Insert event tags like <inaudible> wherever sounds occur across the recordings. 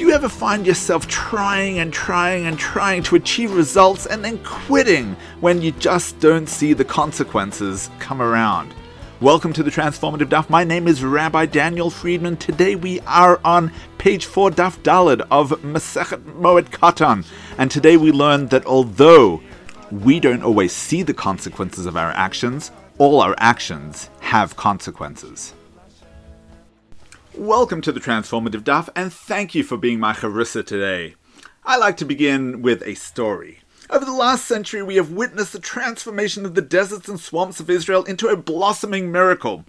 Do you ever find yourself trying and trying and trying to achieve results and then quitting when you just don't see the consequences come around? Welcome to the Transformative Daf. My name is Rabbi Daniel Friedman. Today we are on page 4 Daf Daled of Masechet Moed Katan. And today we learn that although we don't always see the consequences of our actions, all our actions have consequences. Welcome to the Transformative Daf, and thank you for being my chavrusa today. I like to begin with a story. Over the last century, we have witnessed the transformation of the deserts and swamps of Israel into a blossoming miracle.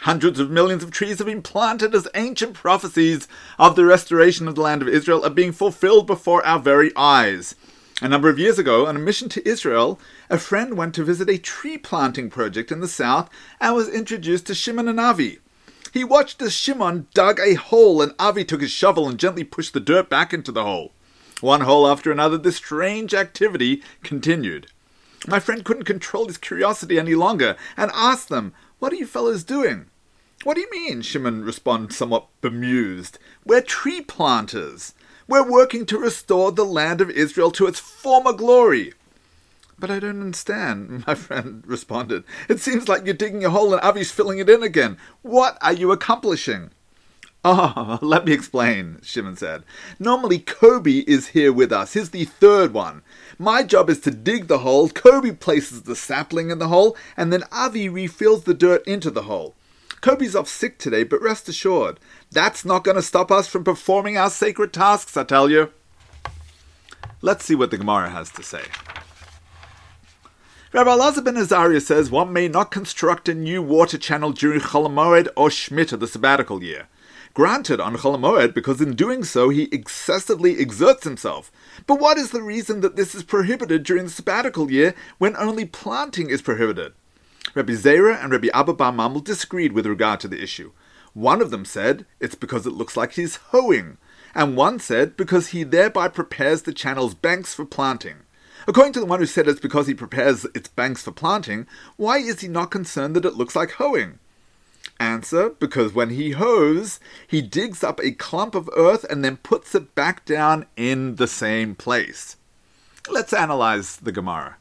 Hundreds of millions of trees have been planted as ancient prophecies of the restoration of the land of Israel are being fulfilled before our very eyes. A number of years ago, on a mission to Israel, a friend went to visit a tree planting project in the south and was introduced to Shimon and Avi. He watched as Shimon dug a hole and Avi took his shovel and gently pushed the dirt back into the hole. One hole after another, this strange activity continued. My friend couldn't control his curiosity any longer and asked them, What are you fellows doing? What do you mean? Shimon responded, somewhat bemused. We're tree planters. We're working to restore the land of Israel to its former glory. But I don't understand, <laughs> my friend responded. It seems like you're digging a hole and Avi's filling it in again. What are you accomplishing? Oh, <laughs> let me explain, Shimon said. Normally, Kobe is here with us. He's the third one. My job is to dig the hole, Kobe places the sapling in the hole, and then Avi refills the dirt into the hole. Kobe's off sick today, but rest assured, that's not going to stop us from performing our sacred tasks, I tell you. Let's see what the Gemara has to say. Rabbi Elazar ben Azariah says one may not construct a new water channel during Chol Hamoed or Shemitah, the sabbatical year. Granted on Chol Hamoed, because in doing so he excessively exerts himself. But what is the reason that this is prohibited during the sabbatical year when only planting is prohibited? Rabbi Zera and Rabbi Abba Bar Memel disagreed with regard to the issue. One of them said it's because it looks like he's hoeing, and one said because he thereby prepares the channel's banks for planting. According to the one who said it's because he prepares its banks for planting, why is he not concerned that it looks like hoeing? Answer, because when he hoes, he digs up a clump of earth and then puts it back down in the same place. Let's analyze the Gemara.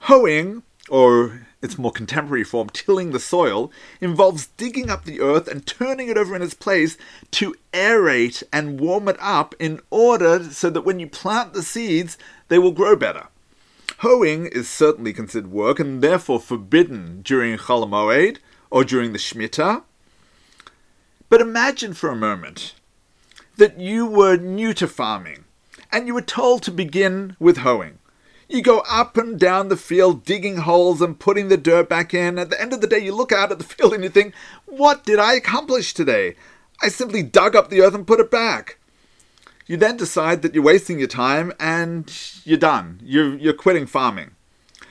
Hoeing, or its more contemporary form, tilling the soil, involves digging up the earth and turning it over in its place to aerate and warm it up in order so that when you plant the seeds, they will grow better. Hoeing is certainly considered work and therefore forbidden during Chol or during the Shemitah. But imagine for a moment that you were new to farming and you were told to begin with hoeing. You go up and down the field digging holes and putting the dirt back in. At the end of the day, you look out at the <laughs> field and you think, What did I accomplish today? I simply dug up the earth and put it back. You then decide that you're wasting your time and you're done. You're, you're quitting farming.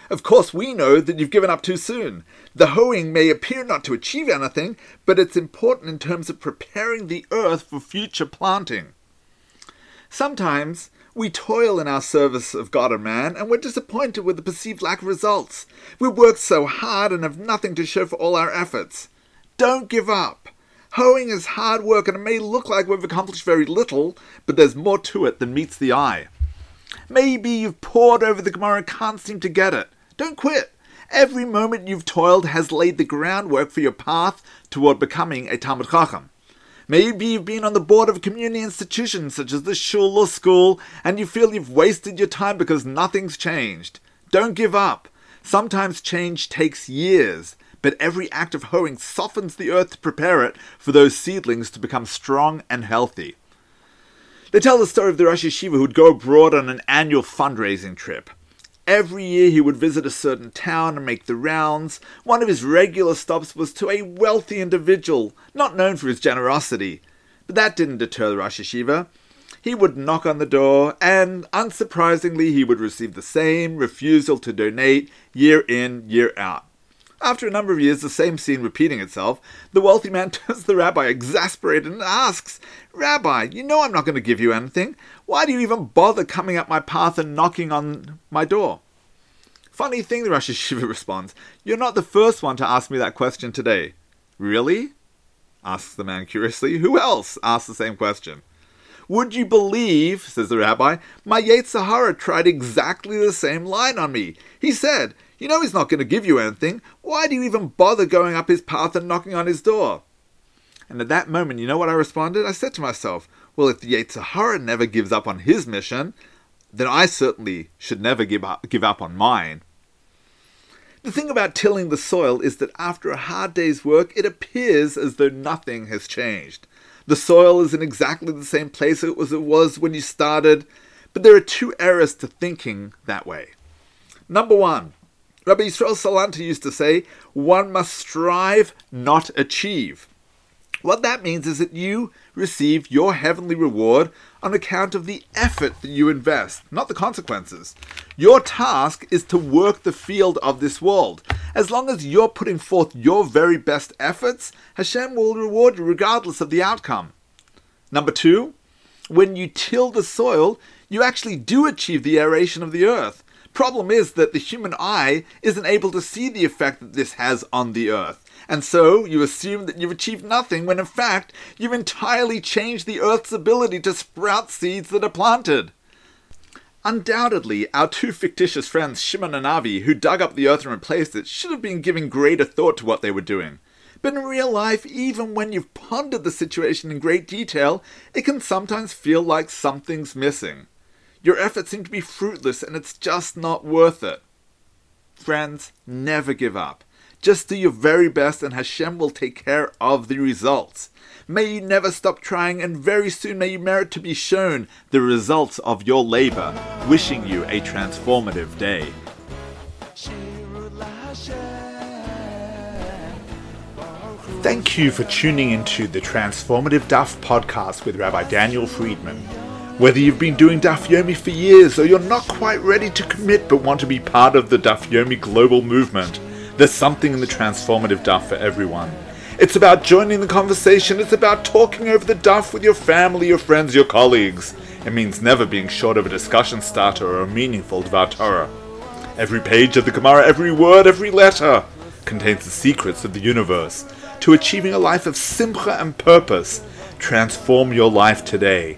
Of course, we know that you've given up too soon. The hoeing may appear not to achieve anything, but it's important in terms of preparing the earth for future planting. Sometimes we toil in our service of God and man, and we're disappointed with the perceived lack of results. We work so hard and have nothing to show for all our efforts. Don't give up. Hoeing is hard work and it may look like we've accomplished very little, but there's more to it than meets the eye. Maybe you've pored over the Gemara and can't seem to get it. Don't quit. Every moment you've toiled has laid the groundwork for your path toward becoming a Talmid Chacham. Maybe you've been on the board of a community institution such as the shul or school, and you feel you've wasted your time because nothing's changed. Don't give up. Sometimes change takes years, but every act of hoeing softens the earth to prepare it for those seedlings to become strong and healthy. They tell the story of the Rosh Yeshiva who'd go abroad on an annual fundraising trip. Every year he would visit a certain town and make the rounds. One of his regular stops was to a wealthy individual, not known for his generosity. But that didn't deter the Rosh Yeshiva. He would knock on the door, and unsurprisingly, he would receive the same refusal to donate year in, year out. After a number of years, the same scene repeating itself, the wealthy man <laughs> turns to the rabbi, exasperated, and asks, Rabbi, you know I'm not going to give you anything. Why do you even bother coming up my path and knocking on my door? Funny thing, the Rosh Yeshiva <laughs> responds, You're not the first one to ask me that question today. Really? asks the man curiously. Who else asks the same question? Would you believe, says the rabbi, my Yetzer Hara tried exactly the same line on me. He said, You know he's not going to give you anything. Why do you even bother going up his path and knocking on his door? And at that moment, you know what I responded? I said to myself, Well, if Hara never gives up on his mission, then I certainly should never give up, give up on mine. The thing about tilling the soil is that after a hard day's work, it appears as though nothing has changed. The soil is in exactly the same place it was, it was when you started, but there are two errors to thinking that way. Number one, Rabbi Yisrael Salanter used to say, one must strive, not achieve. What that means is that you receive your heavenly reward on account of the effort that you invest, not the consequences. Your task is to work the field of this world. As long as you're putting forth your very best efforts, Hashem will reward you regardless of the outcome. Number two, when you till the soil, you actually do achieve the aeration of the earth. Problem is that the human eye isn't able to see the effect that this has on the earth. And so you assume that you've achieved nothing when in fact you've entirely changed the earth's ability to sprout seeds that are planted. Undoubtedly, our two fictitious friends, Shimon and Avi, who dug up the earth and replaced it, should have been giving greater thought to what they were doing. But in real life, even when you've pondered the situation in great detail, it can sometimes feel like something's missing. Your efforts seem to be fruitless and it's just not worth it. Friends, never give up. Just do your very best and Hashem will take care of the results. May you never stop trying and very soon may you merit to be shown the results of your labor. Wishing you a transformative day. Thank you for tuning into the Transformative Daf podcast with Rabbi Daniel Friedman. Whether you've been doing Daf Yomi for years or you're not quite ready to commit but want to be part of the Daf Yomi global movement, there's something in the transformative daf for everyone. It's about joining the conversation, it's about talking over the daf with your family, your friends, your colleagues. It means never being short of a discussion starter or a meaningful Dvar Torah. Every page of the Gemara, every word, every letter contains the secrets of the universe. To achieving a life of simcha and purpose, transform your life today.